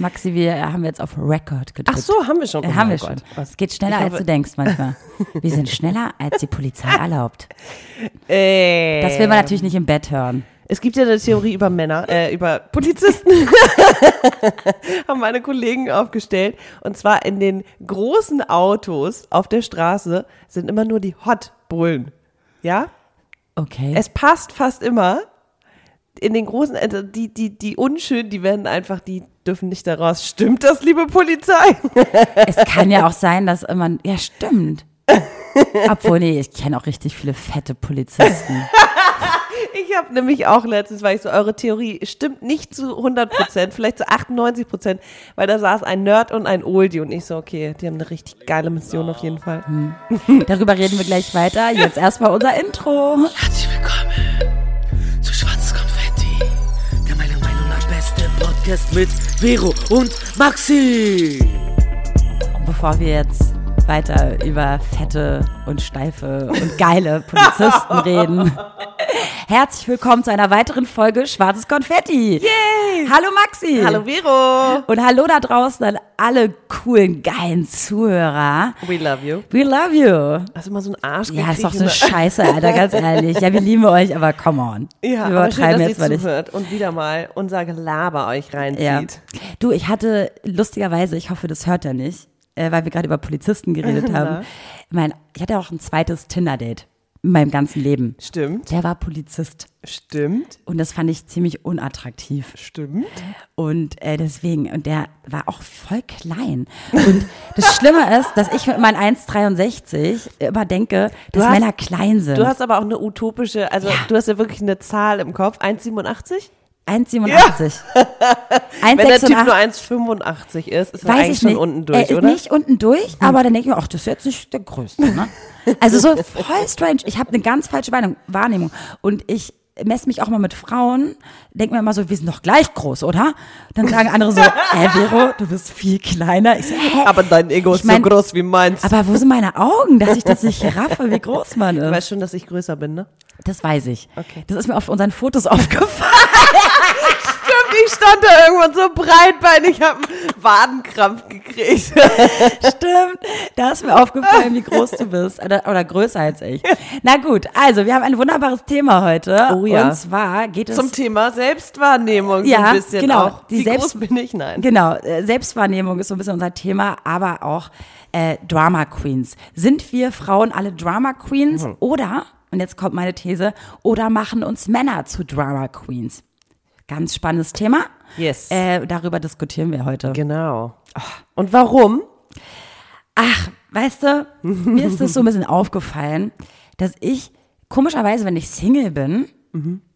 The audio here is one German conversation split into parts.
Maxi, wir haben jetzt auf Record gedrückt. Ach so, haben wir schon. Oh haben wir Gott. schon. Was? Es geht schneller, als du denkst manchmal. Wir sind schneller, als die Polizei erlaubt. Äh, Das will man natürlich nicht im Bett hören. Es gibt ja eine Theorie über Männer, äh, über Polizisten. haben meine Kollegen aufgestellt. Und zwar in den großen Autos auf der Straße sind immer nur die Hot Bullen. Ja? Okay. Es passt fast immer. In den großen, also die, die, die unschönen, die werden einfach, die dürfen nicht daraus. Stimmt das, liebe Polizei? Es kann ja auch sein, dass immer. Ja, stimmt. Obwohl, nee, ich kenne auch richtig viele fette Polizisten. Ich habe nämlich auch letztens, weil ich so, eure Theorie stimmt nicht zu 100 Prozent, vielleicht zu 98 Prozent, weil da saß ein Nerd und ein Oldie und ich so, okay, die haben eine richtig geile Mission auf jeden Fall. Darüber reden wir gleich weiter. Jetzt erstmal unser Intro. Herzlich willkommen Podcast mit Vero und Maxi. Bevor wir jetzt weiter über fette und steife und geile Polizisten reden. Herzlich willkommen zu einer weiteren Folge Schwarzes Konfetti. Yay! Hallo Maxi. Hallo Vero! Und hallo da draußen an alle coolen, geilen Zuhörer. We love you. We love you. Hast du mal so einen Arsch Ja, ist doch so eine Scheiße, Alter, ganz ehrlich. Ja, wir lieben euch, aber come on. Ja, wir aber schön, übertreiben dass jetzt ihr mal nicht. und wieder mal unser Gelaber euch reinzieht. Ja. Du, ich hatte lustigerweise, ich hoffe, das hört er nicht, äh, weil wir gerade über Polizisten geredet haben. Mein, ich hatte auch ein zweites Tinder-Date in meinem ganzen Leben. Stimmt, Der war Polizist. stimmt, Und das fand ich ziemlich unattraktiv. stimmt. Und äh, deswegen, und der war auch voll klein. Und das Schlimme ist, dass ich mit meinen 1,63 immer denke, dass hast- Männer klein sind. Du hast aber auch eine utopische, also Ja. du hast ja wirklich eine Zahl im Kopf, 1,87? 1,87. Wenn der Typ 1,86. nur 1,85 ist, ist er eigentlich ich schon nicht. unten er durch, ist oder? nicht unten durch, aber dann denke ich mir, ach, das ist jetzt nicht der Größte. Ne? Also so voll strange. Ich habe eine ganz falsche Wahrnehmung-. Und ich messe mich auch mal mit Frauen, denke mir immer so, wir sind doch gleich groß, oder? Dann sagen andere so, hä, Vero, du bist viel kleiner. Ich so, hä? Aber dein Ego Ich mein- groß wie meins. Aber wo sind meine Augen, dass ich das nicht raffe, wie groß man Du ist? weißt schon, dass ich größer bin, ne? Das weiß ich. Okay. Das ist mir auf unseren Fotos aufgefallen. Ich stand da irgendwann so breitbeinig, hab einen Wadenkrampf gekriegt. Stimmt. Da ist mir aufgefallen, wie groß du bist. Oder, oder größer als ich. Na gut, also wir haben ein wunderbares Thema heute. Oh ja. Und zwar geht es. Zum Thema Selbstwahrnehmung so Ja, ein bisschen genau. auch. Die Wie Selbst- groß bin ich? Nein. Genau, äh, Selbstwahrnehmung ist so ein bisschen unser Thema, aber auch äh, Drama Queens. Sind wir Frauen alle Drama Queens Mhm. oder, und jetzt kommt meine These, oder machen uns Männer zu Drama Queens? Ganz spannendes Thema. Yes. Äh, darüber diskutieren wir heute. Genau. Und warum? Ach, weißt du, mir ist das so ein bisschen aufgefallen, dass ich komischerweise, wenn ich Single bin,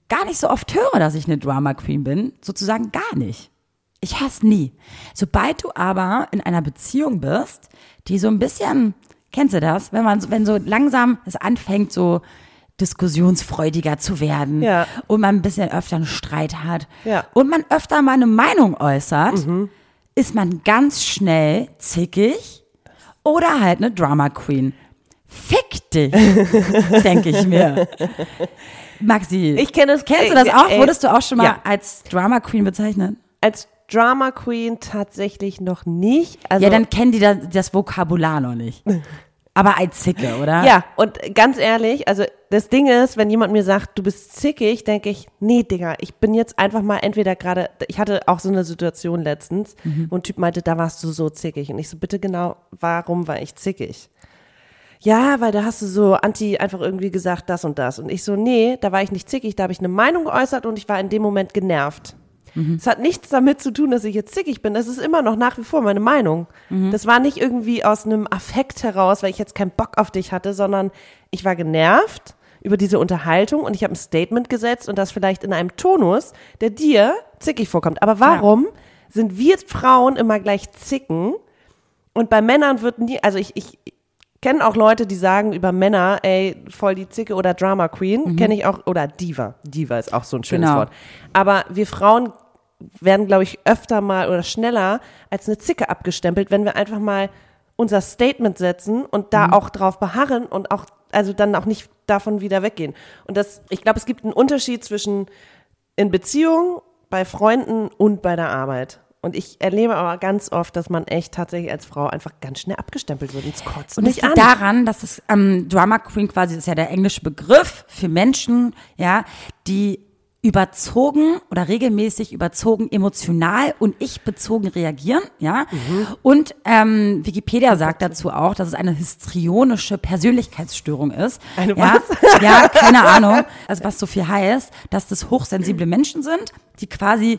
gar nicht so oft höre, dass ich eine Drama Queen bin. Sozusagen gar nicht. Ich es nie. Sobald du aber in einer Beziehung bist, die so ein bisschen, kennst du das, wenn man, so- wenn so langsam es anfängt, so diskussionsfreudiger zu werden Ja. und man ein bisschen öfter einen Streit hat Ja. und man öfter mal eine Meinung äußert, ist man ganz schnell zickig oder halt eine Drama Queen. Fick dich, denke ich mir. Maxi, Ich kenne es. kennst du das auch? ey, Wurdest du auch schon mal ja. als Drama Queen bezeichnet? Als Drama Queen tatsächlich noch nicht. Also, ja, dann kennen die das, das Vokabular noch nicht. Aber als Zicke, oder? Ja, und ganz ehrlich, also das Ding ist, wenn jemand mir sagt, du bist zickig, denke ich, nee, Digga, ich bin jetzt einfach mal entweder gerade, ich hatte auch so eine Situation letztens, wo ein Typ meinte, da warst du so zickig. Und ich so, bitte genau, warum war ich zickig? Ja, weil da hast du so anti einfach irgendwie gesagt, das und das. Und ich so, nee, da war ich nicht zickig, da habe ich eine Meinung geäußert und ich war in dem Moment genervt. Es hat nichts damit zu tun, dass ich jetzt zickig bin. Das ist immer noch nach wie vor meine Meinung. Das war nicht irgendwie aus einem Affekt heraus, weil ich jetzt keinen Bock auf dich hatte, sondern ich war genervt über diese Unterhaltung und ich habe ein Statement gesetzt und das vielleicht in einem Tonus, der dir zickig vorkommt. Aber warum sind wir Frauen immer gleich zicken und bei Männern wird nie, also ich, ich kenne auch Leute, die sagen über Männer, ey, voll die Zicke oder Drama Queen, kenne ich auch, oder Diva. Diva ist auch so ein schönes Genau. Wort. Aber wir Frauen werden, glaube ich, öfter mal oder schneller als eine Zicke abgestempelt, wenn wir einfach mal unser Statement setzen und da auch drauf beharren und auch, also dann auch nicht davon wieder weggehen. Und das, ich glaube, es gibt einen Unterschied zwischen in Beziehungen, bei Freunden und bei der Arbeit. Und ich erlebe aber ganz oft, dass man echt tatsächlich als Frau einfach ganz schnell abgestempelt wird und es kotzt Und es mich liegt an. daran, dass es ähm, Drama Queen quasi ist ja der englische Begriff für Menschen, ja, die überzogen oder regelmäßig überzogen emotional und ich bezogen reagieren, ja. Mhm. Und ähm, Wikipedia sagt dazu auch, dass es eine histrionische Persönlichkeitsstörung ist. Eine ja? Ja, keine Ahnung. Also was so viel heißt, dass das hochsensible Menschen sind, die quasi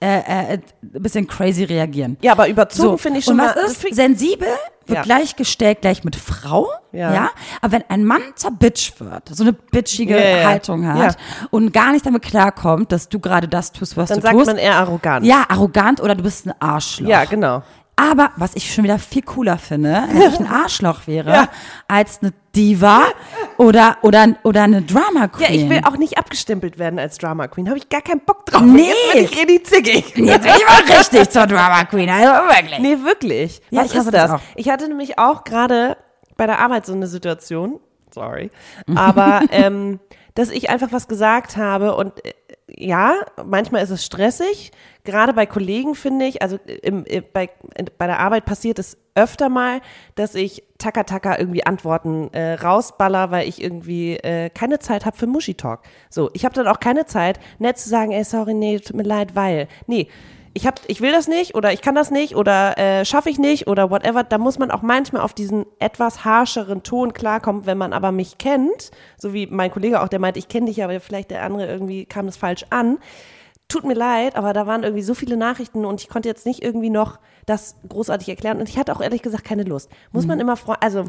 äh, äh, ein bisschen crazy reagieren. Ja, aber überzogen finde ich schon und was mal. ist? Sensibel wird Ja. gleichgestellt gleich mit Frau. Ja. Ja. Aber wenn ein Mann zur Bitch wird, so eine bitchige Ja. Haltung hat und gar nicht damit klarkommt, dass du gerade das tust, was dann du sagt tust. man eher arrogant. ja, arrogant oder du bist ein Arschloch. Ja, genau. Aber was ich schon wieder viel cooler finde, wenn ich ein Arschloch wäre, Ja. als eine Diva oder, oder, oder eine Drama Queen. Ja, ich will auch nicht abgestempelt werden als Drama Queen. Habe ich gar keinen Bock drauf. Nee. Jetzt bin ich richtig zickig. Jetzt bin ich mal richtig zur Drama Queen, also wirklich. Nee, wirklich. Ja, Was ich hasse ist das das? Ich hatte nämlich auch gerade bei der Arbeit so eine Situation, sorry, aber ähm, dass ich einfach was gesagt habe und äh, ja, manchmal ist es stressig. Gerade bei Kollegen finde ich, also im, im, bei, bei der Arbeit passiert es öfter mal, dass ich taka taka irgendwie Antworten äh, rausballer, weil ich irgendwie äh, keine Zeit habe für Muschi-Talk. So, ich habe dann auch keine Zeit, nett zu sagen, ey, sorry, nee, tut mir leid, weil. Nee, ich hab, ich will das nicht oder ich kann das nicht oder äh, schaffe ich nicht oder whatever. Da muss man auch manchmal auf diesen etwas harscheren Ton klarkommen, wenn man aber mich kennt, so wie mein Kollege auch, der meint, ich kenne dich, aber vielleicht der andere irgendwie kam das falsch an. Tut mir leid, aber da waren irgendwie so viele Nachrichten und ich konnte jetzt nicht irgendwie noch das großartig erklären und ich hatte auch ehrlich gesagt keine Lust. Muss man immer freuen, also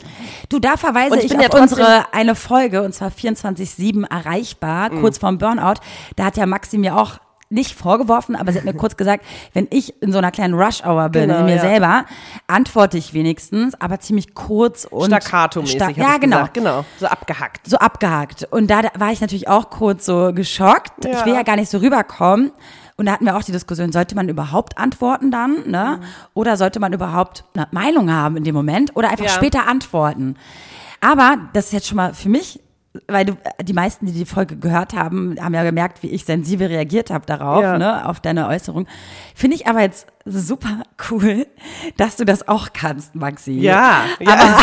Du, da verweise ich, ich bin auf ja unsere eine Folge, und zwar 24-7 erreichbar, Mhm. kurz vorm Burnout. Da hat ja Maxi mir auch nicht vorgeworfen, aber sie hat mir kurz gesagt, wenn ich in so einer kleinen Rush-Hour bin, Genau, in mir ja. selber, antworte ich wenigstens, aber ziemlich kurz und staccato-mäßig. sta- Ja, genau. Gesagt. Genau, so abgehackt. So abgehakt. Und da war ich natürlich auch kurz so geschockt. Ich will Ja. ja gar nicht so rüberkommen. Und da hatten wir auch die Diskussion, sollte man überhaupt antworten dann, ne? Mhm. Oder sollte man überhaupt eine Meinung haben in dem Moment oder einfach Ja. später antworten? Aber das ist jetzt schon mal für mich, weil du, die meisten, die die Folge gehört haben, haben ja gemerkt, wie ich sensibel reagiert habe darauf, Ja. ne, auf deine Äußerung. Finde ich aber jetzt super cool, dass du das auch kannst, Maxi. Ja, ja. Aber,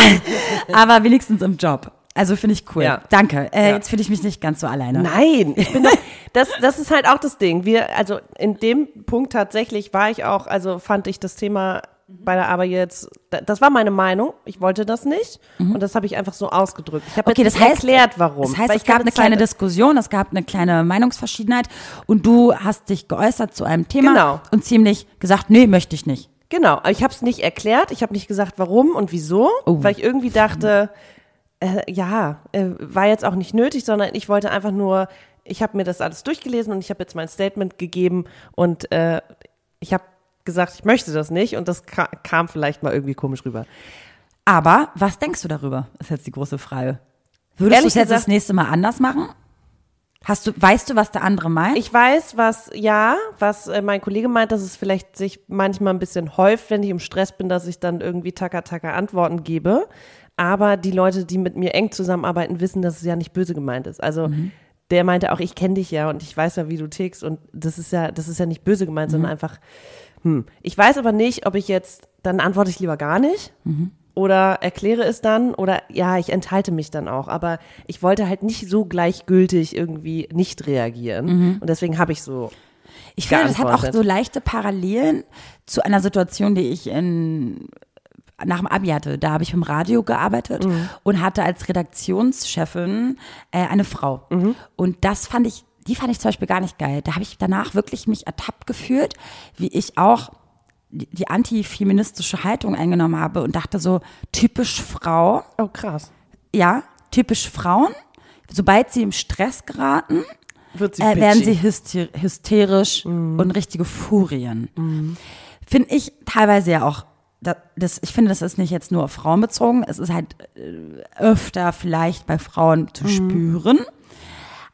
aber wenigstens im Job. Also finde ich cool. Ja. Danke. Äh, Ja. Jetzt fühle ich mich nicht ganz so alleine. Nein, ich bin doch, das, das ist halt auch das Ding. Wir, also in dem Punkt tatsächlich war ich auch, also fand ich das Thema bei der Arbeit jetzt, da- das war meine Meinung. Ich wollte das nicht und das habe ich einfach so ausgedrückt. Ich habe Mhm. Okay, das heißt, erklärt, warum. Das heißt, es gab eine kleine Zeit- Diskussion, es gab eine kleine Meinungsverschiedenheit und du hast dich geäußert zu einem Thema Genau. und ziemlich gesagt, nee, möchte ich nicht. Genau, aber ich habe es nicht erklärt. Ich habe nicht gesagt, warum und wieso, Oh. weil ich irgendwie dachte, äh, ja, äh, war jetzt auch nicht nötig, sondern ich wollte einfach nur, ich habe mir das alles durchgelesen und ich habe jetzt mein Statement gegeben und äh, ich habe gesagt, ich möchte das nicht und das ka kam vielleicht mal irgendwie komisch rüber. Aber was denkst du darüber? Ist jetzt die große Frage. Würdest du es jetzt das nächste Mal anders machen? Hast du, weißt du, was der andere meint? Ich weiß, was, ja, was äh, mein Kollege meint, dass es vielleicht sich manchmal ein bisschen häuft, wenn ich im Stress bin, dass ich dann irgendwie taka-taka Antworten gebe. Aber die Leute, die mit mir eng zusammenarbeiten, wissen, dass es ja nicht böse gemeint ist. Also der meinte auch, ich kenne dich ja und ich weiß ja, wie du tickst und das ist ja, das ist ja nicht böse gemeint, sondern einfach, hm. Ich weiß aber nicht, ob ich jetzt, dann antworte ich lieber gar nicht. Oder erkläre es dann oder ja, ich enthalte mich dann auch. Aber ich wollte halt nicht so gleichgültig irgendwie nicht reagieren. Und deswegen habe ich so. Ich finde, das hat auch so leichte Parallelen zu einer Situation, die ich in, nach dem Abi hatte. Da habe ich im Radio gearbeitet Mhm. und hatte als Redaktionschefin äh, eine Frau. Mhm. Und das fand ich, die fand ich zum Beispiel gar nicht geil. Da habe ich danach wirklich mich ertappt gefühlt, wie ich auch die, die antifeministische Haltung eingenommen habe und dachte so, typisch Frau, Oh, krass. ja, typisch Frauen. Sobald sie im Stress geraten, Wird sie äh, werden sie hyster hysterisch und richtige Furien. Finde ich teilweise ja auch, da- das, ich finde, das ist nicht jetzt nur auf Frauen bezogen, es ist halt äh, öfter vielleicht bei Frauen zu spüren.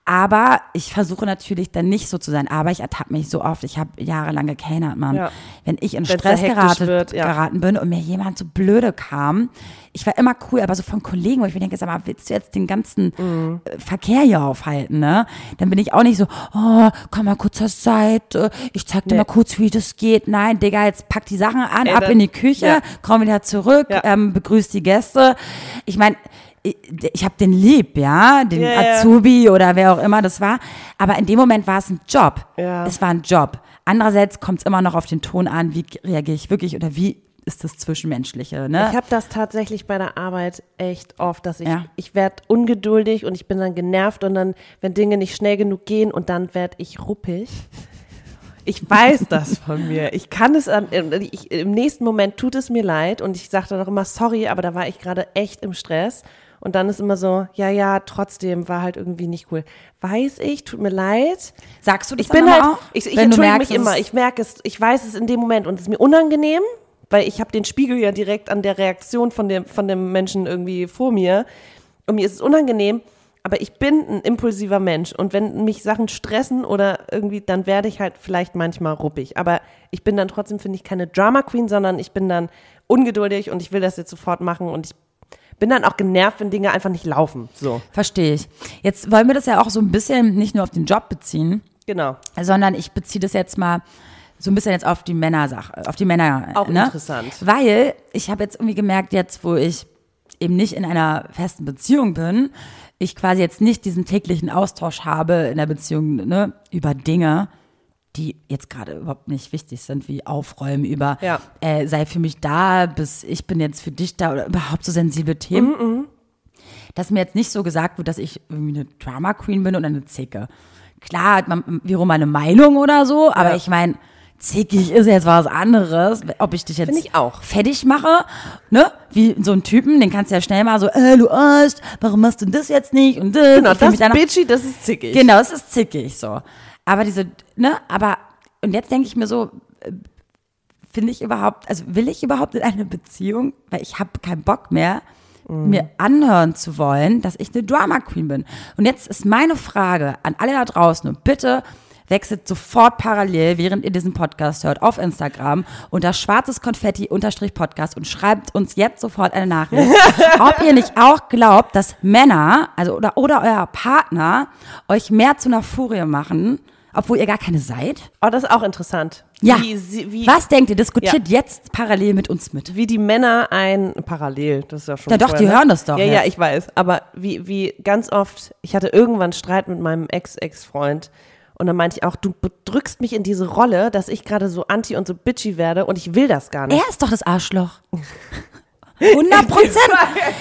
Aber ich versuche natürlich dann nicht so zu sein. Aber ich ertappe mich so oft. Ich habe jahrelang gekellnert, Mann. Ja. Wenn ich in Wenn's Stress geraten, wird, ja. geraten bin und mir jemand so blöde kam, ich war immer cool, aber so von Kollegen, wo ich mir denke, sag mal, willst du jetzt den ganzen Mhm. äh, Verkehr hier aufhalten, ne? Dann bin ich auch nicht so, oh, komm mal kurz zur Seite, ich zeig dir Nee. mal kurz, wie das geht. Nein, Digga, jetzt pack die Sachen an, Ey, ab in die Küche, ja. komm wieder zurück, ähm, begrüß die Gäste. Ich meine, ich, ich habe den lieb, ja, den ja. Azubi oder wer auch immer das war. Aber in dem Moment war es ein Job. Ja. Es war ein Job. Andererseits kommt es immer noch auf den Ton an, wie reagiere ich wirklich oder wie ist das Zwischenmenschliche, ne? Ich habe das tatsächlich bei der Arbeit echt oft, dass ich, Ja. ich werde ungeduldig und ich bin dann genervt und dann, wenn Dinge nicht schnell genug gehen und dann werde ich ruppig. Ich weiß das von mir. Ich kann es, ich, im nächsten Moment tut es mir leid und ich sage dann auch immer sorry, aber da war ich gerade echt im Stress. Und dann ist immer so, ja, ja, trotzdem war halt irgendwie nicht cool. Weiß ich, tut mir leid. Sagst du das Ich bin halt, auch? ich, ich entschuldige merkst, mich immer. Ich merke es, ich weiß es in dem Moment und es ist mir unangenehm, weil ich habe den Spiegel ja direkt an der Reaktion von dem, von dem Menschen irgendwie vor mir. Und mir ist es unangenehm, aber ich bin ein impulsiver Mensch. Und wenn mich Sachen stressen oder irgendwie, dann werde ich halt vielleicht manchmal ruppig. Aber ich bin dann trotzdem, finde ich, keine Drama Queen, sondern ich bin dann ungeduldig und ich will das jetzt sofort machen und ich bin dann auch genervt, wenn Dinge einfach nicht laufen. So, Verstehe ich. Jetzt wollen wir das ja auch so ein bisschen nicht nur auf den Job beziehen, genau. sondern ich beziehe das jetzt mal so ein bisschen jetzt auf die Männersache, auf die Männer. Auch ne? interessant. Weil ich habe jetzt irgendwie gemerkt, jetzt wo ich eben nicht in einer festen Beziehung bin, ich quasi jetzt nicht diesen täglichen Austausch habe in der Beziehung ne, über Dinge, die jetzt gerade überhaupt nicht wichtig sind, wie aufräumen, über Ja. äh, sei für mich da, bis ich bin jetzt für dich da oder überhaupt so sensible Themen. Mhm, Dass mir jetzt nicht so gesagt wird, dass ich irgendwie eine Drama Queen bin oder eine Zicke. Klar hat man wiederum meine Meinung oder so, aber Ja. ich meine, zickig ist jetzt was anderes, ob ich dich jetzt Finde ich auch. fertig mache, ne? Wie so ein Typen, den kannst du ja schnell mal so, äh, du Arsch, warum machst du das jetzt nicht und das? Genau, das danach- Bitchy, das ist zickig. Genau, es ist zickig so. Aber diese, ne, aber, und jetzt denke ich mir so, äh, finde ich überhaupt, also will ich überhaupt in eine Beziehung, weil ich habe keinen Bock mehr, mir anhören zu wollen, dass ich eine Drama Queen bin. Und jetzt ist meine Frage an alle da draußen und bitte wechselt sofort parallel, während ihr diesen Podcast hört, auf Instagram unter schwarzes Konfetti unterstrich Podcast und schreibt uns jetzt sofort eine Nachricht, ob ihr nicht auch glaubt, dass Männer, also oder, oder euer Partner euch mehr zu einer Furie machen, obwohl ihr gar keine seid. Oh, das ist auch interessant. Ja. Wie, wie, Was denkt ihr? Diskutiert jetzt parallel mit uns mit. wie die Männer ein parallel, das ist ja schon. Ja, doch, die hören das doch Ja, jetzt. ja, ich weiß. Aber wie, wie ganz oft, ich hatte irgendwann Streit mit meinem Ex-Ex-Freund und dann meinte ich auch, du drückst mich in diese Rolle, dass ich gerade so anti und so bitchy werde und ich will das gar nicht. Er ist doch das Arschloch. 100 Prozent.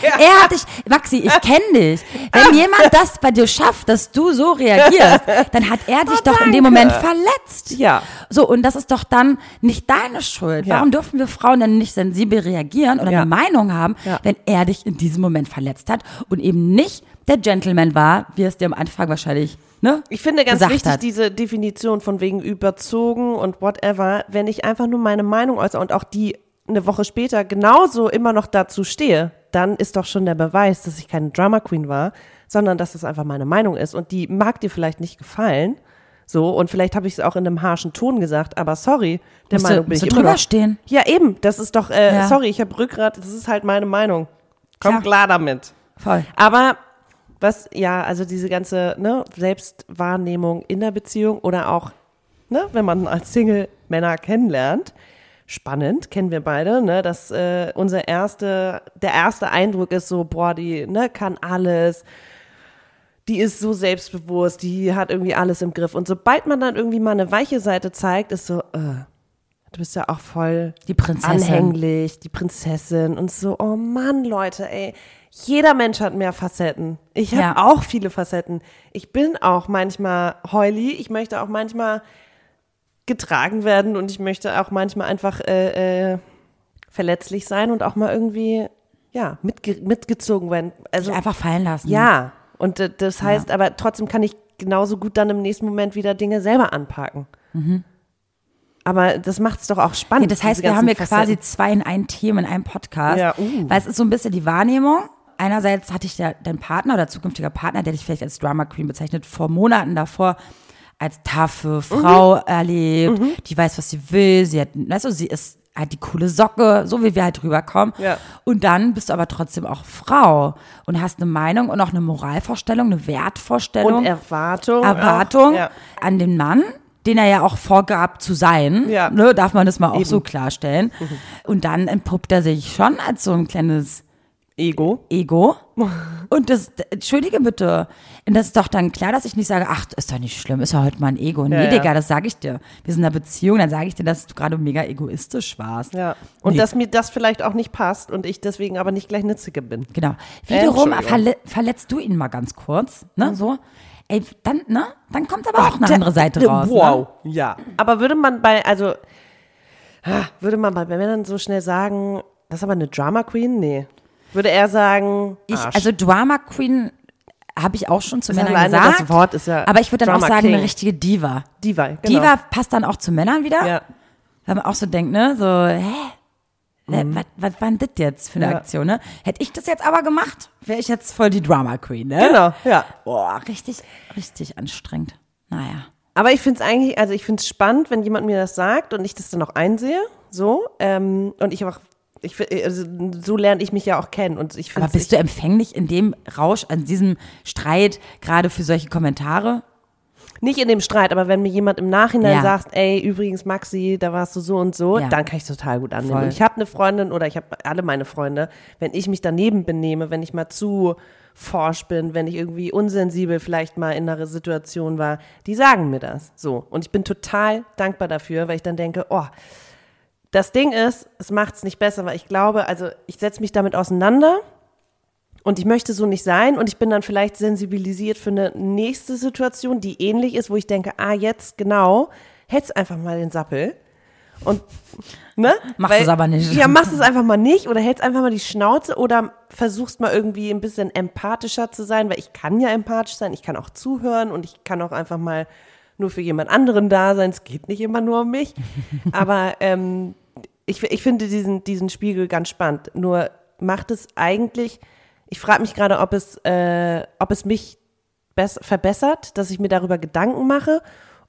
Er hat dich, Maxi, ich kenne dich. Wenn jemand das bei dir schafft, dass du so reagierst, dann hat er dich doch in dem Moment verletzt. Ja. So, und das ist doch dann nicht deine Schuld. Ja. Warum dürfen wir Frauen denn nicht sensibel reagieren oder Ja. eine Meinung haben, Ja. wenn er dich in diesem Moment verletzt hat und eben nicht der Gentleman war, wie es dir am Anfang wahrscheinlich, ne? Ich finde ganz wichtig hat. diese Definition von wegen überzogen und whatever, wenn ich einfach nur meine Meinung äußere und auch die eine Woche später genauso immer noch dazu stehe, dann ist doch schon der Beweis, dass ich keine Drama Queen war, sondern dass es einfach meine Meinung ist und die mag dir vielleicht nicht gefallen. So, und vielleicht habe ich es auch in einem harschen Ton gesagt, aber sorry, der Musst du- Meinung bin musst ich du immer drüber noch. stehen. Ja, eben, das ist doch, äh, Ja. sorry, ich habe Rückgrat, das ist halt meine Meinung. Komm Klar. klar damit. Voll. Aber was, ja, also diese ganze ne, Selbstwahrnehmung in der Beziehung oder auch, ne, wenn man als Single Männer kennenlernt, spannend, kennen wir beide, ne, dass äh, unser erste, der erste Eindruck ist so, boah, die ne, kann alles, die ist so selbstbewusst, die hat irgendwie alles im Griff. Und sobald man dann irgendwie mal eine weiche Seite zeigt, ist so, äh, du bist ja auch voll Die Prinzessin. anhänglich, die Prinzessin und so, oh Mann, Leute, ey. Jeder Mensch hat mehr Facetten. Ich habe Ja. auch viele Facetten. Ich bin auch manchmal heuli, ich möchte auch manchmal getragen werden und ich möchte auch manchmal einfach äh, äh, verletzlich sein und auch mal irgendwie, ja, mitge mitgezogen werden. Also Einfach fallen lassen. ja, und äh, das heißt, aber trotzdem kann ich genauso gut dann im nächsten Moment wieder Dinge selber anpacken. Aber das macht es doch auch spannend. Ja, das heißt, wir haben hier quasi zwei in einem Thema, in einem Podcast. Ja, uh. Weil es ist so ein bisschen die Wahrnehmung einerseits hatte ich ja deinen Partner oder zukünftiger Partner, der dich vielleicht als Drama Queen bezeichnet, vor Monaten davor als taffe Frau erlebt, die weiß, was sie will, sie hat, weißt du, sie ist halt die coole Socke, so wie wir halt rüberkommen. Ja. Und dann bist du aber trotzdem auch Frau und hast eine Meinung und auch eine Moralvorstellung, eine Wertvorstellung. Und Erwartung. Erwartung ja. an den Mann, den er ja auch vorgab zu sein. Ja. Ne, darf man das mal auch Eben. so klarstellen. Und dann entpuppt er sich schon als so ein kleines Ego. Ego. Und das, entschuldige bitte. Und das ist doch dann klar, dass ich nicht sage, ach, ist doch nicht schlimm, ist ja heute mal ein Ego. Nee, Ja, ja. Digga, das sage ich dir. Wir sind in einer Beziehung, dann sage ich dir, dass du gerade mega egoistisch warst. Ja. Und Nee. dass mir das vielleicht auch nicht passt und ich deswegen aber nicht gleich Zicke bin. Genau. Wiederum Entschuldigung. verle verletzt du ihn mal ganz kurz, ne, so. Ey, dann, ne, dann kommt aber auch eine Der- andere Seite der- raus. Ne? Wow. Ja. Aber würde man bei, also, ah, würde man bei Männern so schnell sagen, das ist aber eine Drama Queen? Nee. Würde er sagen, Ich, Arsch. also Drama Queen habe ich auch schon zu Ist Männern gesagt. das Wort ist ja aber ich würde dann auch Drama sagen, King. eine richtige Diva. Diva, genau. Diva passt dann auch zu Männern wieder. Ja. Weil man auch so denkt, ne, so, hä? Was, was war denn das jetzt für eine Mhm. Ja. Aktion, ne? Hätte ich das jetzt aber gemacht, wäre ich jetzt voll die Drama Queen, ne? Genau, ja. Boah, richtig, richtig anstrengend. Naja. Aber ich finde es eigentlich, also ich finde es spannend, wenn jemand mir das sagt und ich das dann auch einsehe, so, ähm, und ich auch, ich, fi- also so lerne ich mich ja auch kennen und ich Aber bist du empfänglich in dem Rausch, an diesem Streit, gerade für solche Kommentare? nicht in dem Streit, aber wenn mir jemand im Nachhinein Ja. sagt, ey, übrigens Maxi, da warst du so und so, Ja. dann kann ich total gut annehmen. Voll. Und ich habe eine Freundin oder ich habe alle meine Freunde, wenn ich mich daneben benehme, wenn ich mal zu forsch bin, wenn ich irgendwie unsensibel vielleicht mal in einer Situation war, die sagen mir das. So. Und ich bin total dankbar dafür, weil ich dann denke, oh, das Ding ist, es macht es nicht besser, weil ich glaube, also ich setze mich damit auseinander und ich möchte so nicht sein und ich bin dann vielleicht sensibilisiert für eine nächste Situation, die ähnlich ist, wo ich denke, ah, jetzt genau, hältst einfach mal den Sappel. Und, ne? Machst es aber nicht. Ja, machst es einfach mal nicht oder hältst einfach mal die Schnauze oder versuchst mal irgendwie ein bisschen empathischer zu sein, weil ich kann ja empathisch sein, ich kann auch zuhören und ich kann auch einfach mal nur für jemand anderen da sein. Es geht nicht immer nur um mich. Aber ähm, ich, ich finde diesen, diesen Spiegel ganz spannend. Nur macht es eigentlich, ich frage mich gerade, ob es, äh, ob es mich bess- verbessert, dass ich mir darüber Gedanken mache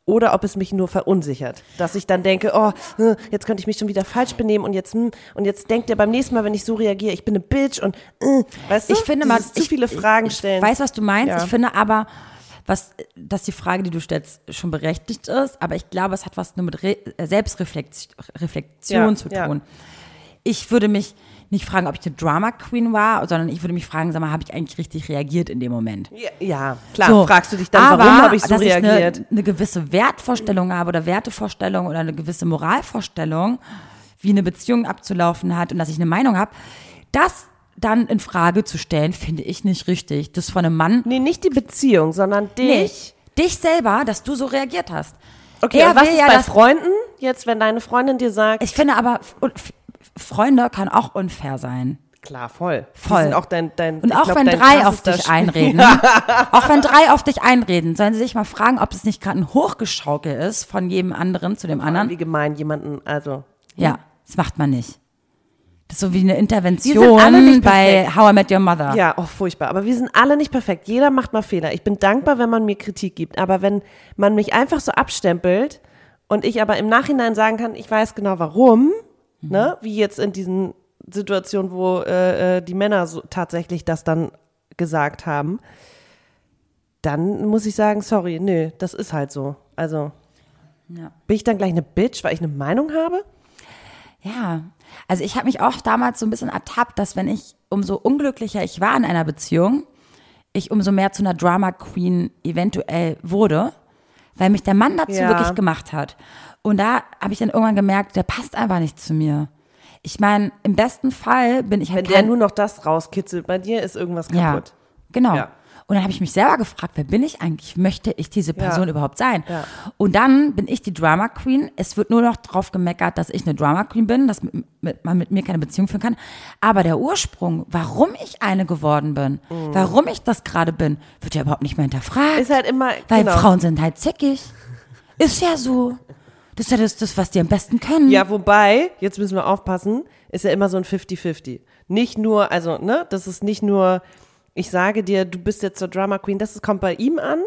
oder ob es mich nur verunsichert, dass ich dann denke, oh, äh, jetzt könnte ich mich schon wieder falsch benehmen und jetzt hm, und jetzt denkt ihr beim nächsten Mal, wenn ich so reagiere, ich bin eine Bitch und äh, weißt du, Ich finde mal, zu viele Fragen ich, stellen. Ich weiß, was du meinst. Ja. Ich finde aber, was, dass die Frage, die du stellst, schon berechtigt ist. Aber ich glaube, es hat was nur mit Re äh, Selbstreflexion Reflexion Ja, zu ja. tun. Ich würde mich nicht fragen, ob ich eine Drama Queen war, sondern ich würde mich fragen, sag mal, habe ich eigentlich richtig reagiert in dem Moment? ja, ja, klar, So, fragst du dich dann, aber, warum habe ich so dass reagiert? Ich eine, eine gewisse Wertvorstellung habe oder Wertevorstellung oder eine gewisse Moralvorstellung, wie eine Beziehung abzulaufen hat und dass ich eine Meinung habe, das dann in Frage zu stellen, finde ich nicht richtig. Das von einem Mann nee, nicht die Beziehung, sondern Nee, dich. dich selber, dass du so reagiert hast. Okay, Er und was ist ja, bei Freunden jetzt, wenn deine Freundin dir sagt, Ich finde aber, Freunde kann auch unfair sein. klar, voll. Voll. Sind auch dein, dein, Und auch glaub, wenn drei auf dich Spiel- einreden, auch wenn drei auf dich einreden, sollen sie sich mal fragen, ob es nicht gerade ein Hochgeschaukel ist von jedem anderen zu dem anderen. Wie gemein jemanden, also. Ja, das macht man nicht. Das ist so wie eine Intervention bei. How I Met Your Mother. Ja, oh, furchtbar. Aber wir sind alle nicht perfekt. Jeder macht mal Fehler. Ich bin dankbar, wenn man mir Kritik gibt. Aber wenn man mich einfach so abstempelt und ich aber im Nachhinein sagen kann, ich weiß genau warum, Mhm. ne, wie jetzt in diesen Situationen, wo äh, äh, die Männer so tatsächlich das dann gesagt haben, dann muss ich sagen, sorry, nö, das ist halt so. Also Ja. bin ich dann gleich eine Bitch, weil ich eine Meinung habe? Ja, also ich habe mich auch damals so ein bisschen ertappt, dass wenn ich umso unglücklicher ich war in einer Beziehung, ich umso mehr zu einer Drama Queen eventuell wurde, weil mich der Mann dazu Ja. wirklich gemacht hat. Und da habe ich dann irgendwann gemerkt, der passt einfach nicht zu mir. Ich meine, im besten Fall bin ich halt Wenn der nur noch das rauskitzelt bei dir, ist irgendwas ja, kaputt. genau. Ja. Und dann habe ich mich selber gefragt, wer bin ich eigentlich? Möchte ich diese Person Ja. überhaupt sein? Ja. Und dann bin ich die Drama Queen. Es wird nur noch drauf gemeckert, dass ich eine Drama Queen bin, dass mit, mit, man mit mir keine Beziehung führen kann. Aber der Ursprung, warum ich eine geworden bin, warum ich das gerade bin, wird ja überhaupt nicht mehr hinterfragt. Ist halt immer, weil genau. Frauen sind halt zickig. Ist ja so. Das ist ja das, das, was die am besten können. Ja, wobei, jetzt müssen wir aufpassen, ist ja immer so ein 50-50. Nicht nur, also, ne, das ist nicht nur, ich sage dir, du bist jetzt zur Drama Queen, das kommt bei ihm an.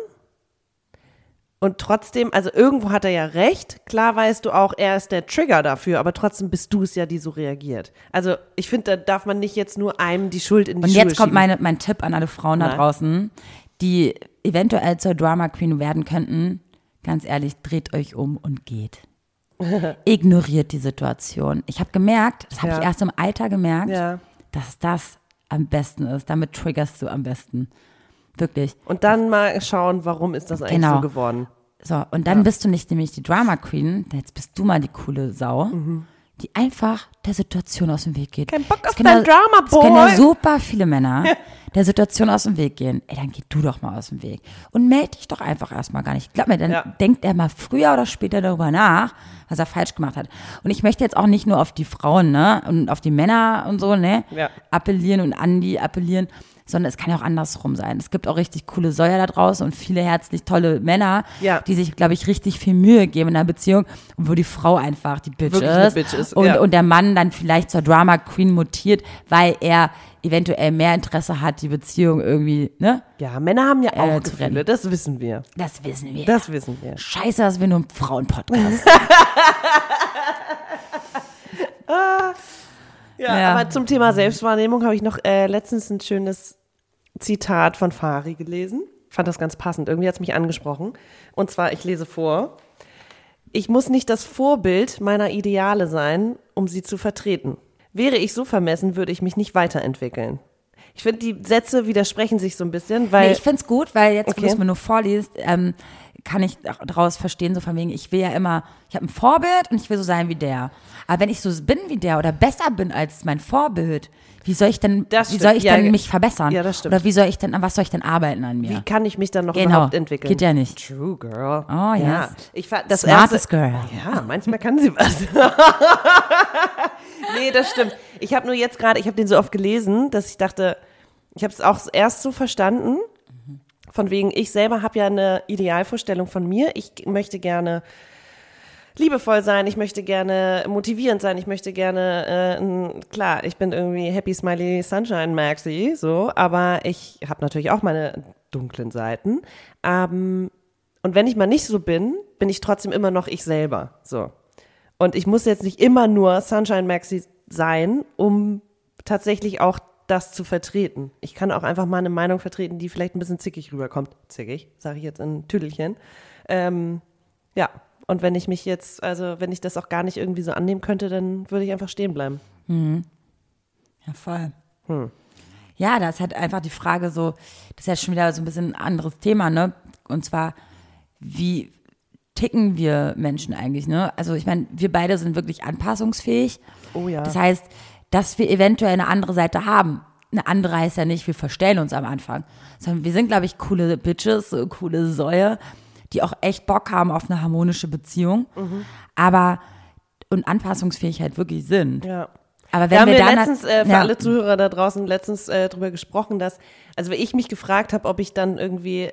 Und trotzdem, also irgendwo hat er ja recht. Klar weißt du auch, er ist der Trigger dafür, aber trotzdem bist du es ja, die so reagiert. Also ich finde, da darf man nicht jetzt nur einem die Schuld in die Und Schuhe jetzt kommt meine, mein Tipp an alle Frauen da Na? draußen, die eventuell zur Drama Queen werden könnten. Ganz ehrlich, dreht euch um und geht. Ignoriert die Situation. Ich habe gemerkt, das habe Ja. ich erst im Alter gemerkt, Ja. dass das am besten ist. Damit triggerst du am besten. Wirklich. Und dann mal schauen, warum ist das eigentlich Genau. so geworden. So, und dann bist du nicht nämlich die Drama Queen, jetzt bist du mal die coole Sau, die einfach der Situation aus dem Weg geht. Mhm. Kein Bock auf können dein ja- Drama, Es können ja Boy. super viele Männer der Situation aus dem Weg gehen. Ey, dann geh du doch mal aus dem Weg. Und melde dich doch einfach erstmal gar nicht. Glaub mir, dann Ja. denkt er mal früher oder später darüber nach, was er falsch gemacht hat. Und ich möchte jetzt auch nicht nur auf die Frauen, ne, und auf die Männer und so, ne, Ja. appellieren und an die appellieren, sondern es kann ja auch andersrum sein. Es gibt auch richtig coole Säuer da draußen und viele herzlich tolle Männer, Ja. die sich, glaube ich, richtig viel Mühe geben in einer Beziehung und wo die Frau einfach die Bitch ist. Bitch ist, und, ja. und der Mann dann vielleicht zur Drama Queen mutiert, weil er eventuell mehr Interesse hat, die Beziehung irgendwie, ne? Ja, Männer haben ja auch Äh, Gefühle, retten. das wissen wir. Das wissen wir. Das wissen wir. Scheiße, dass wir nur ein Frauenpodcast Ja, Ja. aber zum Thema Selbstwahrnehmung habe ich noch äh, letztens ein schönes Zitat von Fari gelesen. Fand das ganz passend. Irgendwie hat es mich angesprochen. Und zwar, ich lese vor. Ich muss nicht das Vorbild meiner Ideale sein, um sie zu vertreten. Wäre ich so vermessen, würde ich mich nicht weiterentwickeln. Ich finde, die Sätze widersprechen sich so ein bisschen, weil Nee, ich find's gut, weil jetzt, wo Okay. du es mir nur vorliest, ähm, kann ich daraus verstehen, so von wegen, ich will ja immer, ich habe ein Vorbild und ich will so sein wie der. Aber wenn ich so bin wie der oder besser bin als mein Vorbild, wie soll ich denn, Das wie soll ich Ja, denn mich verbessern? Ja, das stimmt. Oder wie soll ich denn, an was soll ich denn arbeiten an mir? wie kann ich mich dann noch Genau. überhaupt entwickeln? Geht ja nicht. True Girl. Oh, ja. yes. Ich fa- das Smartest erste, girl. Ja, manchmal kann sie was. nee, das stimmt. Ich habe nur jetzt gerade, ich habe den so oft gelesen, dass ich dachte, ich habe es auch erst so verstanden, von wegen, ich selber habe ja eine Idealvorstellung von mir. Ich möchte gerne liebevoll sein, ich möchte gerne motivierend sein, ich möchte gerne, äh, klar, ich bin irgendwie Happy Smiley Sunshine Maxi, so, aber ich habe natürlich auch meine dunklen Seiten. Ähm, und wenn ich mal nicht so bin, bin ich trotzdem immer noch ich selber, so. Und ich muss jetzt nicht immer nur Sunshine Maxi sein, um tatsächlich auch das zu vertreten. Ich kann auch einfach mal eine Meinung vertreten, die vielleicht ein bisschen zickig rüberkommt. Zickig, sage ich jetzt in Tüdelchen. Ähm, ja, und wenn ich mich jetzt, also wenn ich das auch gar nicht irgendwie so annehmen könnte, dann würde ich einfach stehen bleiben. Ja, voll. Ja, da ist halt einfach die Frage so, das ist ja schon wieder so ein bisschen ein anderes Thema, ne? Und zwar, wie ticken wir Menschen eigentlich, ne? Also ich meine, wir beide sind wirklich anpassungsfähig. Oh ja. Das heißt, dass wir eventuell eine andere Seite haben. Eine andere heißt ja nicht, wir verstellen uns am Anfang. Sondern wir sind, glaube ich, coole Bitches, so coole Säue, die auch echt Bock haben auf eine harmonische Beziehung. Mhm. Aber und anpassungsfähig halt wirklich sind. Ja. Aber Wir wenn haben wir, wir dann letztens äh, für ja. alle Zuhörer da draußen letztens äh, drüber gesprochen, dass, also wenn ich mich gefragt habe, ob ich dann irgendwie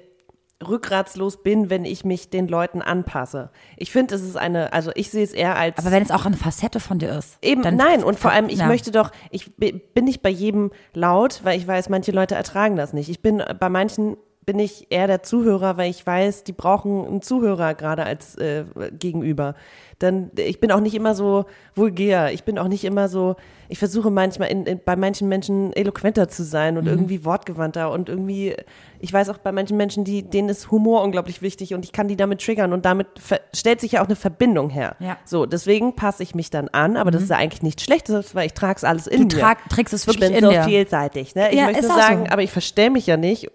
rückgratslos bin, wenn ich mich den Leuten anpasse. Ich finde, es ist eine, also ich sehe es eher als Aber wenn es auch eine Facette von dir ist. Eben, nein, und vor allem, ich ja. möchte doch, ich bi- bin nicht bei jedem laut, weil ich weiß, manche Leute ertragen das nicht. Ich bin bei manchen bin ich eher der Zuhörer, weil ich weiß, die brauchen einen Zuhörer gerade als äh, Gegenüber. Dann, ich bin auch nicht immer so vulgär. Ich bin auch nicht immer so, ich versuche manchmal in, in, bei manchen Menschen eloquenter zu sein Mhm. und irgendwie wortgewandter und irgendwie, ich weiß auch bei manchen Menschen, die, denen ist Humor unglaublich wichtig und ich kann die damit triggern und damit stellt sich ja auch eine Verbindung her. Ja. So, deswegen passe ich mich dann an, aber das ist ja eigentlich nichts Schlechtes, weil ich trage es alles in Du mir. trag, trägst es ich wirklich bin in so dir. vielseitig. Ne? Ich Ja, möchte sagen, so. aber ich verstell mich ja nicht,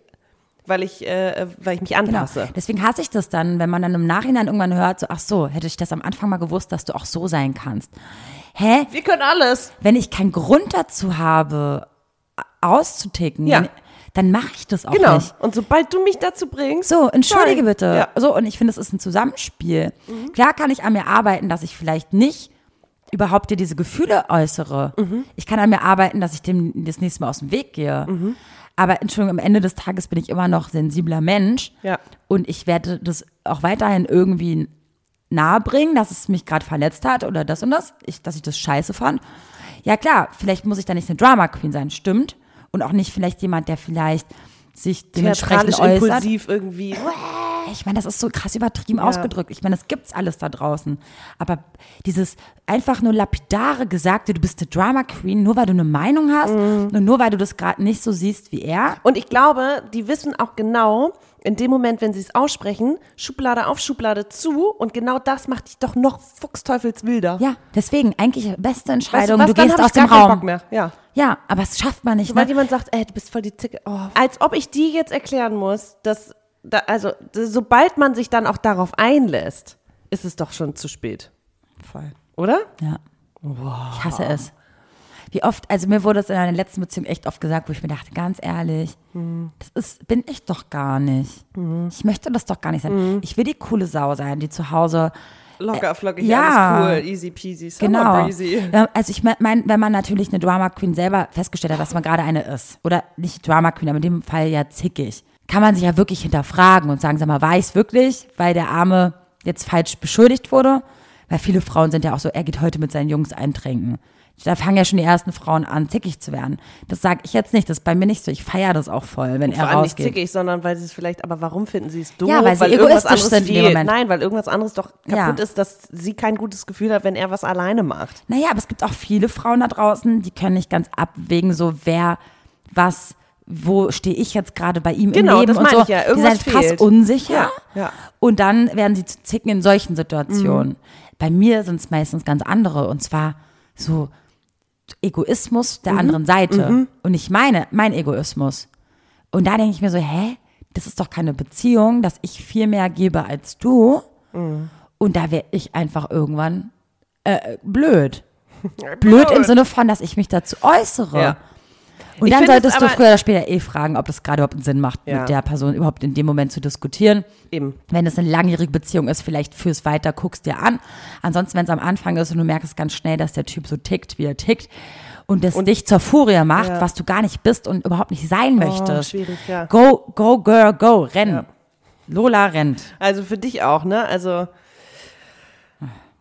weil ich, äh, weil ich mich Genau. anpasse. Deswegen hasse ich das dann, wenn man dann im Nachhinein irgendwann hört, so, ach so, hätte ich das am Anfang mal gewusst, dass du auch so sein kannst. Hä? Wir können alles. Wenn ich keinen Grund dazu habe, auszuticken, Ja. dann mache ich das auch Genau. nicht. Und sobald du mich dazu bringst, So, entschuldige sorry. bitte. Ja. So, und ich finde, es ist ein Zusammenspiel. Klar kann ich an mir arbeiten, dass ich vielleicht nicht überhaupt dir diese Gefühle äußere. Mhm. Ich kann an mir arbeiten, dass ich dem das nächste Mal aus dem Weg gehe. Mhm. Aber Entschuldigung, am Ende des Tages bin ich immer noch sensibler Mensch. Ja. Und ich werde das auch weiterhin irgendwie nahebringen, dass es mich gerade verletzt hat oder das und das, ich, dass ich das scheiße fand. Ja klar, vielleicht muss ich da nicht eine Drama Queen sein, stimmt. Und auch nicht vielleicht jemand, der vielleicht sich dementsprechend äußert. impulsiv irgendwie. Ich meine, das ist so krass übertrieben ausgedrückt. Ich meine, das gibt's alles da draußen. Aber dieses einfach nur lapidare Gesagte, du bist eine Drama Queen, nur weil du eine Meinung hast Mhm. und nur weil du das gerade nicht so siehst wie er. Und ich glaube, die wissen auch genau, in dem Moment, wenn sie es aussprechen, Schublade auf Schublade zu und genau das macht dich doch noch fuchsteufelswilder. Ja, deswegen eigentlich beste Weißt du Entscheidung. was, du gehst aus dem keinen Raum. Bock mehr. Ja. Ja, aber es schafft man nicht. Sobald Ne? jemand sagt, ey, du bist voll die Zicke. Oh. Als ob ich die jetzt erklären muss, dass, da, also, sobald man sich dann auch darauf einlässt, ist es doch schon zu spät. Voll. Oder? Ja. Ich hasse es. Wie oft, also mir wurde es in einer letzten Beziehung echt oft gesagt, wo ich mir dachte, ganz ehrlich, Mhm. das ist, bin ich doch gar nicht. Ich möchte das doch gar nicht sein. Mhm. Ich will die coole Sau sein, die zu Hause Locker, flockig, ja. alles cool, easy peasy, Genau. breezy. Also ich meine, wenn man natürlich eine Drama Queen selber festgestellt hat, dass man gerade eine ist, oder nicht Drama Queen, aber in dem Fall ja zickig, kann man sich ja wirklich hinterfragen und sagen, sag mal, war ich es wirklich, weil der Arme jetzt falsch beschuldigt wurde? Weil viele Frauen sind ja auch so, er geht heute mit seinen Jungs eintrinken. Da fangen ja schon die ersten Frauen an, zickig zu werden. Das sage ich jetzt nicht, das ist bei mir nicht so. Ich feiere das auch voll, wenn Vor er allem nicht rausgeht. zickig, sondern weil sie es vielleicht, aber warum finden sie es doof? Ja, weil sie irgendwas egoistisch anderes sind in dem. Moment. Nein, weil irgendwas anderes doch kaputt Ja. ist, dass sie kein gutes Gefühl hat, wenn er was alleine macht. Naja, aber es gibt auch viele Frauen da draußen, die können nicht ganz abwägen, so wer, was, wo stehe ich jetzt gerade bei ihm Genau, im Leben das und so. ich ja. Die Irgendwas sind krass fehlt. unsicher. Ja, ja. Und dann werden sie zu zicken in solchen Situationen. Bei mir sind es meistens ganz andere und zwar so Egoismus Mhm. der anderen Seite und nicht meine, mein Egoismus. Und da denke ich mir so, hä, das ist doch keine Beziehung, dass ich viel mehr gebe als du. Mhm. Und da wäre ich einfach irgendwann äh, blöd. Blöd im Sinne von, dass ich mich dazu äußere. Ja. Und Ich dann solltest du früher oder später eh fragen, ob das gerade überhaupt einen Sinn macht, Ja. mit der Person überhaupt in dem Moment zu diskutieren. Eben. Wenn es eine langjährige Beziehung ist, vielleicht fürs Weiter, guckst dir an. Ansonsten, wenn es am Anfang ist und du merkst ganz schnell, dass der Typ so tickt, wie er tickt und das dich zur Furie macht, Ja. was du gar nicht bist und überhaupt nicht sein möchtest. schwierig, ja. Go, go, girl, go, renn. Lola rennt. Also für dich auch, ne? Also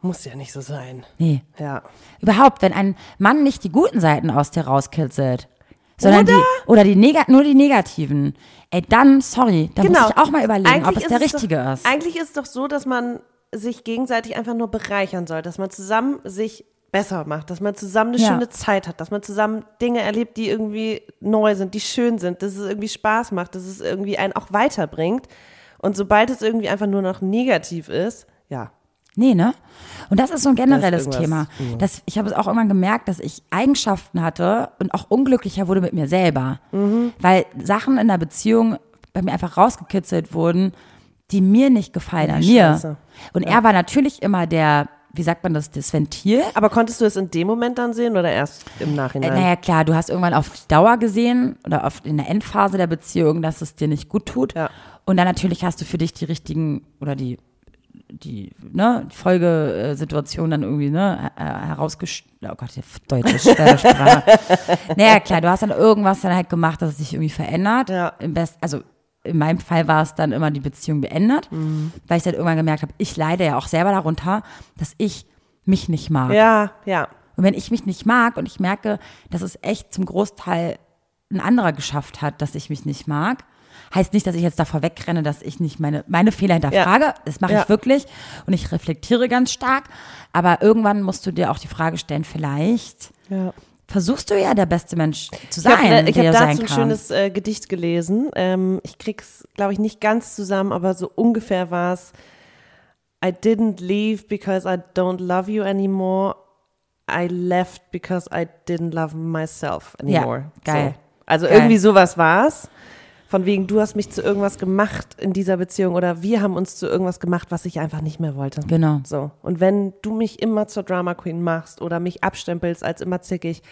muss ja nicht so sein. Nee. Ja. Überhaupt, wenn ein Mann nicht die guten Seiten aus dir rauskitzelt, sondern Oder? die, oder die Nega nur die negativen, ey, dann, sorry, da muss ich auch mal überlegen, ob es der Genau. Richtige doch, ist. Eigentlich ist es doch so, dass man sich gegenseitig einfach nur bereichern soll, dass man zusammen sich besser macht, dass man zusammen eine Ja. schöne Zeit hat, dass man zusammen Dinge erlebt, die irgendwie neu sind, die schön sind, dass es irgendwie Spaß macht, dass es irgendwie einen auch weiterbringt. Und sobald es irgendwie einfach nur noch negativ ist, ja, Nee, ne? Und das ist so ein generelles irgendwas, Thema. Das, ich habe es auch irgendwann gemerkt, dass ich Eigenschaften hatte und auch unglücklicher wurde mit mir selber. Mhm. Weil Sachen in der Beziehung bei mir einfach rausgekitzelt wurden, die mir nicht gefallen an mir. Und er war natürlich immer der, wie sagt man das, das Ventil. Aber konntest du es in dem Moment dann sehen oder erst im Äh, Nachhinein? naja, klar, du hast irgendwann auf die Dauer gesehen oder auf, in der Endphase der Beziehung, dass es dir nicht gut tut. Ja. Und dann natürlich hast du für dich die richtigen oder die, die, ne, Folgesituation dann irgendwie, ne, äh, herausgestellt. Oh Gott, die deutsche Sprache. naja, klar, du hast dann irgendwas dann halt gemacht, dass es sich irgendwie verändert. Ja. Im Best, also in meinem Fall war es dann immer die Beziehung beendet, Mhm. weil ich dann irgendwann gemerkt habe, ich leide ja auch selber darunter, dass ich mich nicht mag. ja, ja. Und wenn ich mich nicht mag und ich merke, dass es echt zum Großteil ein anderer geschafft hat, dass ich mich nicht mag, heißt nicht, dass ich jetzt davor wegrenne, dass ich nicht meine, meine Fehler hinterfrage. Das mache Ja. ich wirklich und ich reflektiere ganz stark. Aber irgendwann musst du dir auch die Frage stellen, vielleicht ja. versuchst du ja der beste Mensch zu Ich habe sein, ich der hab du sein dazu ein schönes äh, Gedicht gelesen. Ähm, ich krieg's, glaube ich, nicht ganz zusammen, aber so ungefähr war es. I didn't leave because I don't love you anymore. I left because I didn't love myself anymore. geil. So. Also Geil. irgendwie sowas war's. Von wegen, du hast mich zu irgendwas gemacht in dieser Beziehung oder wir haben uns zu irgendwas gemacht, was ich einfach nicht mehr wollte. Genau. So. Und wenn du mich immer zur Drama Queen machst oder mich abstempelst als immer zickig,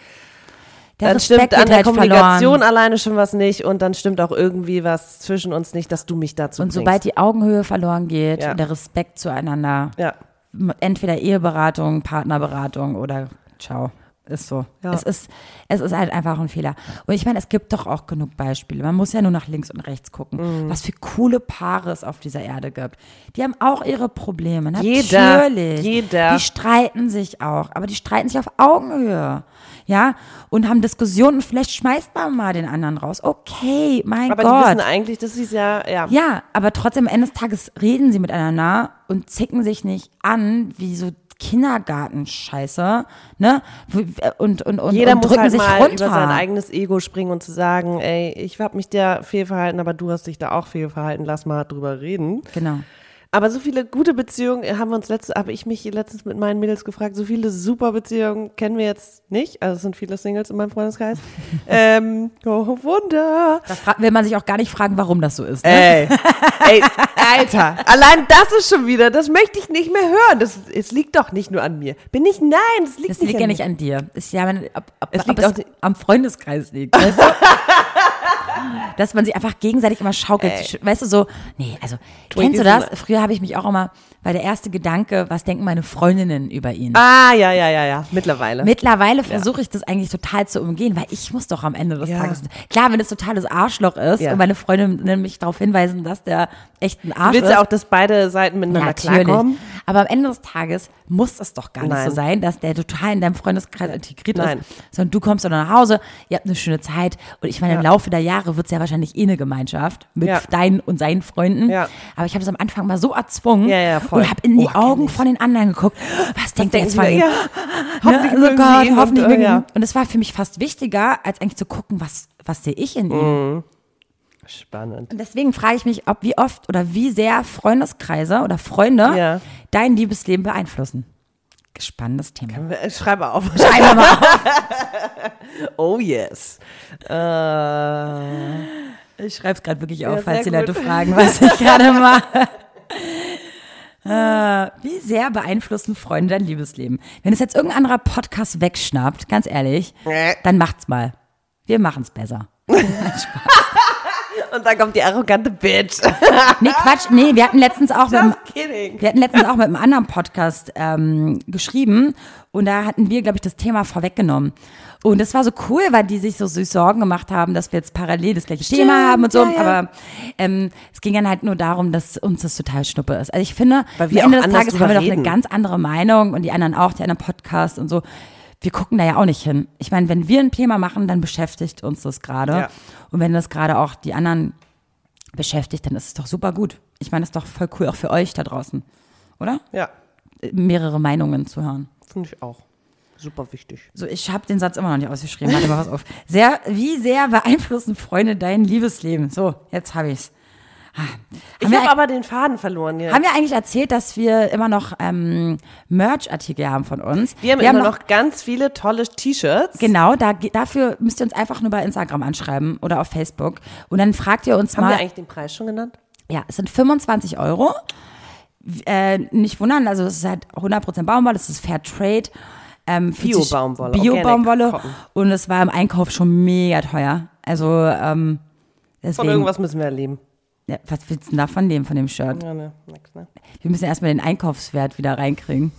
Der dann Respekt stimmt an der halt Kommunikation verloren. alleine schon was nicht und dann stimmt auch irgendwie was zwischen uns nicht, dass du mich dazu Und bringst. sobald die Augenhöhe verloren geht, Ja. und der Respekt zueinander, ja. entweder Eheberatung, Partnerberatung oder ciao. Ist so. Ja. Es, ist, es ist halt einfach ein Fehler. Und ich meine, es gibt doch auch genug Beispiele. Man muss ja nur nach links und rechts gucken, Mhm. was für coole Paare es auf dieser Erde gibt. Die haben auch ihre Probleme. Jeder, Natürlich. jeder. Die streiten sich auch, aber die streiten sich auf Augenhöhe. Ja, und haben Diskussionen vielleicht schmeißt man mal den anderen raus. Okay, mein Aber Gott. die wissen eigentlich, das ist ja, ja. Ja, aber trotzdem am Ende des Tages reden sie miteinander und zicken sich nicht an wie so Kindergartenscheiße, ne? Und, und, und, Jeder und muss halt sich mal runter. über sein eigenes Ego springen und zu sagen, ey, ich habe mich da fehlverhalten, aber du hast dich da auch fehlverhalten, lass mal drüber reden. Genau. Aber so viele gute Beziehungen haben wir uns letzte, habe ich mich letztens mit meinen Mädels gefragt, so viele super Beziehungen kennen wir jetzt nicht. Also es sind viele Singles in meinem Freundeskreis. ähm, oh Wunder. Da will man sich auch gar nicht fragen, warum das so ist. Ne? Ey, ey, Alter, allein das ist schon wieder, das möchte ich nicht mehr hören. Das, es liegt doch nicht nur an mir. Bin ich? Nein, es liegt Das nicht liegt an ja mir. nicht an dir. Es ist ja, wenn- ob, ob, Es ob liegt es auch am Freundeskreis liegt. Weißt du? Dass man sich einfach gegenseitig immer schaukelt. Weißt du, so, nee, also, kennst du das? Früher habe ich mich auch immer, weil der erste Gedanke, was denken meine Freundinnen über ihn? Ah, ja, ja, ja, ja, mittlerweile. Mittlerweile versuche ich das eigentlich total zu umgehen, weil ich muss doch am Ende des. Tages. Klar, wenn es totales Arschloch ist und meine Freundinnen mich darauf hinweisen, dass der echt ein Arsch Du willst ist. ja auch, dass beide Seiten miteinander Natürlich. klarkommen. Aber am Ende des Tages muss es doch gar nicht Nein. so sein, dass der total in deinem Freundeskreis integriert Nein. ist, sondern du kommst dann nach Hause, ihr habt eine schöne Zeit und ich meine, im Laufe der Jahre wird es ja wahrscheinlich eh eine Gemeinschaft mit deinen und seinen Freunden. Ja. Aber ich habe es am Anfang mal so erzwungen Ja, ja, voll. und habe in die Oh, Augen von den anderen geguckt. Was denkt der jetzt von? Ja. Hoffentlich ne? oh Gott, hoffentlich und, äh, ja. Und es war für mich fast wichtiger, als eigentlich zu gucken, was, was sehe ich in ihm. Mhm. Spannend. Und deswegen frage ich mich, ob wie oft oder wie sehr Freundeskreise oder Freunde Ja. dein Liebesleben beeinflussen. Spannendes Thema. Äh, Schreibe auf. Schreiben wir mal auf. Oh yes. Äh, Ich schreibe es gerade wirklich auf, Ja, falls die Leute fragen, was ich gerade mache. Äh, wie sehr beeinflussen Freunde dein Liebesleben? Wenn es jetzt irgendein anderer Podcast wegschnappt, ganz ehrlich, dann macht's mal. Wir machen's besser. und dann kommt die arrogante Bitch. Nee, Quatsch, nee, wir hatten letztens auch mit, Just kidding. wir hatten letztens auch mit einem anderen Podcast ähm, geschrieben und da hatten wir, glaube ich, das Thema vorweggenommen. Und das war so cool, weil die sich so süß Sorgen gemacht haben, dass wir jetzt parallel das gleiche Thema haben und so. ja, ja. Aber ähm, es ging dann halt nur darum, dass uns das total schnuppe ist. Also ich finde, am Ende des Tages haben wir doch eine ganz andere Meinung und die anderen auch, die anderen Podcasts und so. Wir gucken da ja auch nicht hin. Ich meine, wenn wir ein Thema machen, dann beschäftigt uns das gerade. Ja. Und wenn das gerade auch die anderen beschäftigt, dann ist es doch super gut. Ich meine, das ist doch voll cool, auch für euch da draußen, oder? Ja, Äh, Mehrere Meinungen zu hören. finde ich auch. Super wichtig. So, ich habe den Satz immer noch nicht ausgeschrieben. Warte mal was auf. Sehr, wie sehr beeinflussen Freunde dein Liebesleben? So, jetzt habe ich's. Ah. Ich Haben wir, habe aber den Faden verloren hier. haben wir eigentlich erzählt, dass wir immer noch ähm, Merch-Artikel haben von uns? wir haben immer noch ganz viele tolle T-Shirts. Genau, da, dafür müsst ihr uns einfach nur bei Instagram anschreiben oder auf Facebook. Und dann fragt ihr uns Haben mal. wir eigentlich den Preis schon genannt? Ja, es sind 25 Euro. Äh, nicht wundern, also es ist halt 100% Baumwolle, es ist Fair Trade. Ähm, Bio-Baumwolle, Bio-Baumwolle. Und es war im Einkauf schon mega teuer. Also, ähm, Von deswegen. irgendwas müssen wir erleben. Ja, was willst du denn davon nehmen, von dem Shirt? Ja, ne, nix, ne? Wir müssen erstmal den Einkaufswert wieder reinkriegen.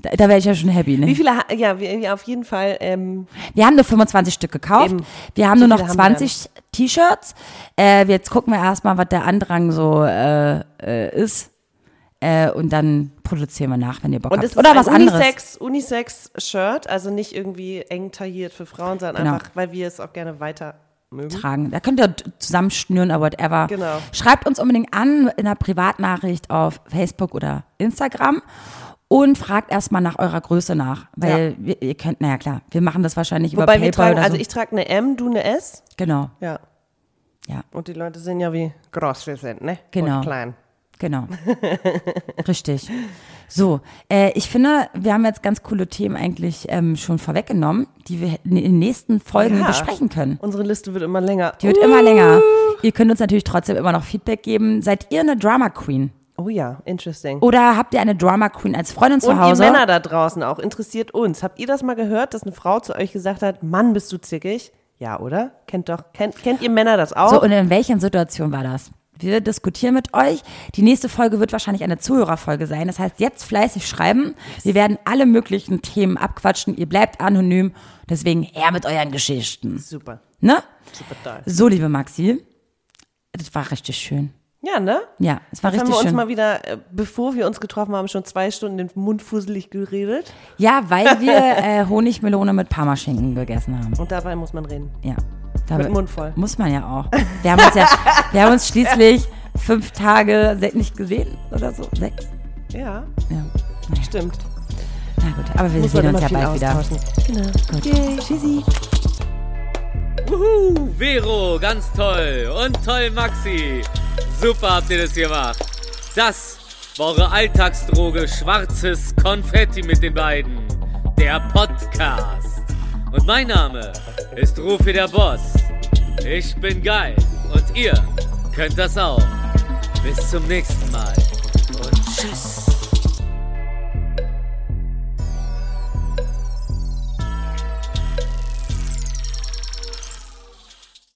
Da, da wäre ich ja schon happy, ne? Wie viele, ja, wir, auf jeden Fall, ähm, Wir haben nur 25 Stück gekauft. Eben. Wir haben So nur noch viele haben wir 20 T-Shirts. Äh, jetzt gucken wir erstmal, was der Andrang so äh, äh, ist. Äh, und dann produzieren wir nach, wenn ihr Bock und habt. Oder ein was anderes. Unisex, Unisex-Shirt, also nicht irgendwie eng tailliert für Frauen, sondern Genau. einfach, weil wir es auch gerne weiter mögen. tragen. Da könnt ihr zusammenschnüren oder whatever. Genau. Schreibt uns unbedingt an in einer Privatnachricht auf Facebook oder Instagram und fragt erstmal nach eurer Größe nach. Weil wir, ihr könnt, naja klar, wir machen das wahrscheinlich über Wobei wir tragen, oder also so. ich trage eine M, du eine S. genau, Ja. ja, Und die Leute sehen ja, wie groß wir sind, ne? Genau. Und klein. Genau. Richtig. So, äh, ich finde, wir haben jetzt ganz coole Themen eigentlich ähm, schon vorweggenommen, die wir in den nächsten Folgen Ja. besprechen können. Unsere Liste wird immer länger. Die wird immer länger. Ihr könnt uns natürlich trotzdem immer noch Feedback geben. Seid ihr eine Drama Queen? Oh ja, interesting. Oder habt ihr eine Drama Queen als Freundin zu Und Hause? Männer da draußen auch, interessiert uns. Habt ihr das mal gehört, dass eine Frau zu euch gesagt hat, Mann, bist du zickig? Ja, oder? Kennt doch, kennt, kennt ihr Männer das auch? so, und in welchen Situationen war das? Wir diskutieren mit euch. Die nächste Folge wird wahrscheinlich eine Zuhörerfolge sein. Das heißt, jetzt fleißig schreiben. Wir werden alle möglichen Themen abquatschen. Ihr bleibt anonym. Deswegen her mit euren Geschichten. Super. Ne? Super toll. So, liebe Maxi. Das war richtig schön. Ja, ne? Ja, es war Jetzt haben richtig wir uns schön. mal wieder, äh, bevor wir uns getroffen haben, schon zwei Stunden den Mund fusselig geredet. Ja, weil wir äh, Honigmelone mit Parmaschinken gegessen haben. Und dabei muss man reden. Ja. Mit Damit dem Mund voll. muss man ja auch. Wir haben uns ja, wir haben uns schließlich fünf Tage nicht gesehen oder so. Sechs. Ja, Ja. stimmt. Na gut, aber wir Muss sehen uns ja bald wieder. Genau. Gut. Yay. Tschüssi. Wuhu, Vero, ganz toll. Und toll, Maxi. Super habt ihr das gemacht. Das war eure Alltagsdroge schwarzes Konfetti mit den beiden. Der Podcast. Und mein Name ist Rufi der Boss. Ich bin geil und ihr könnt das auch. Bis zum nächsten Mal und tschüss.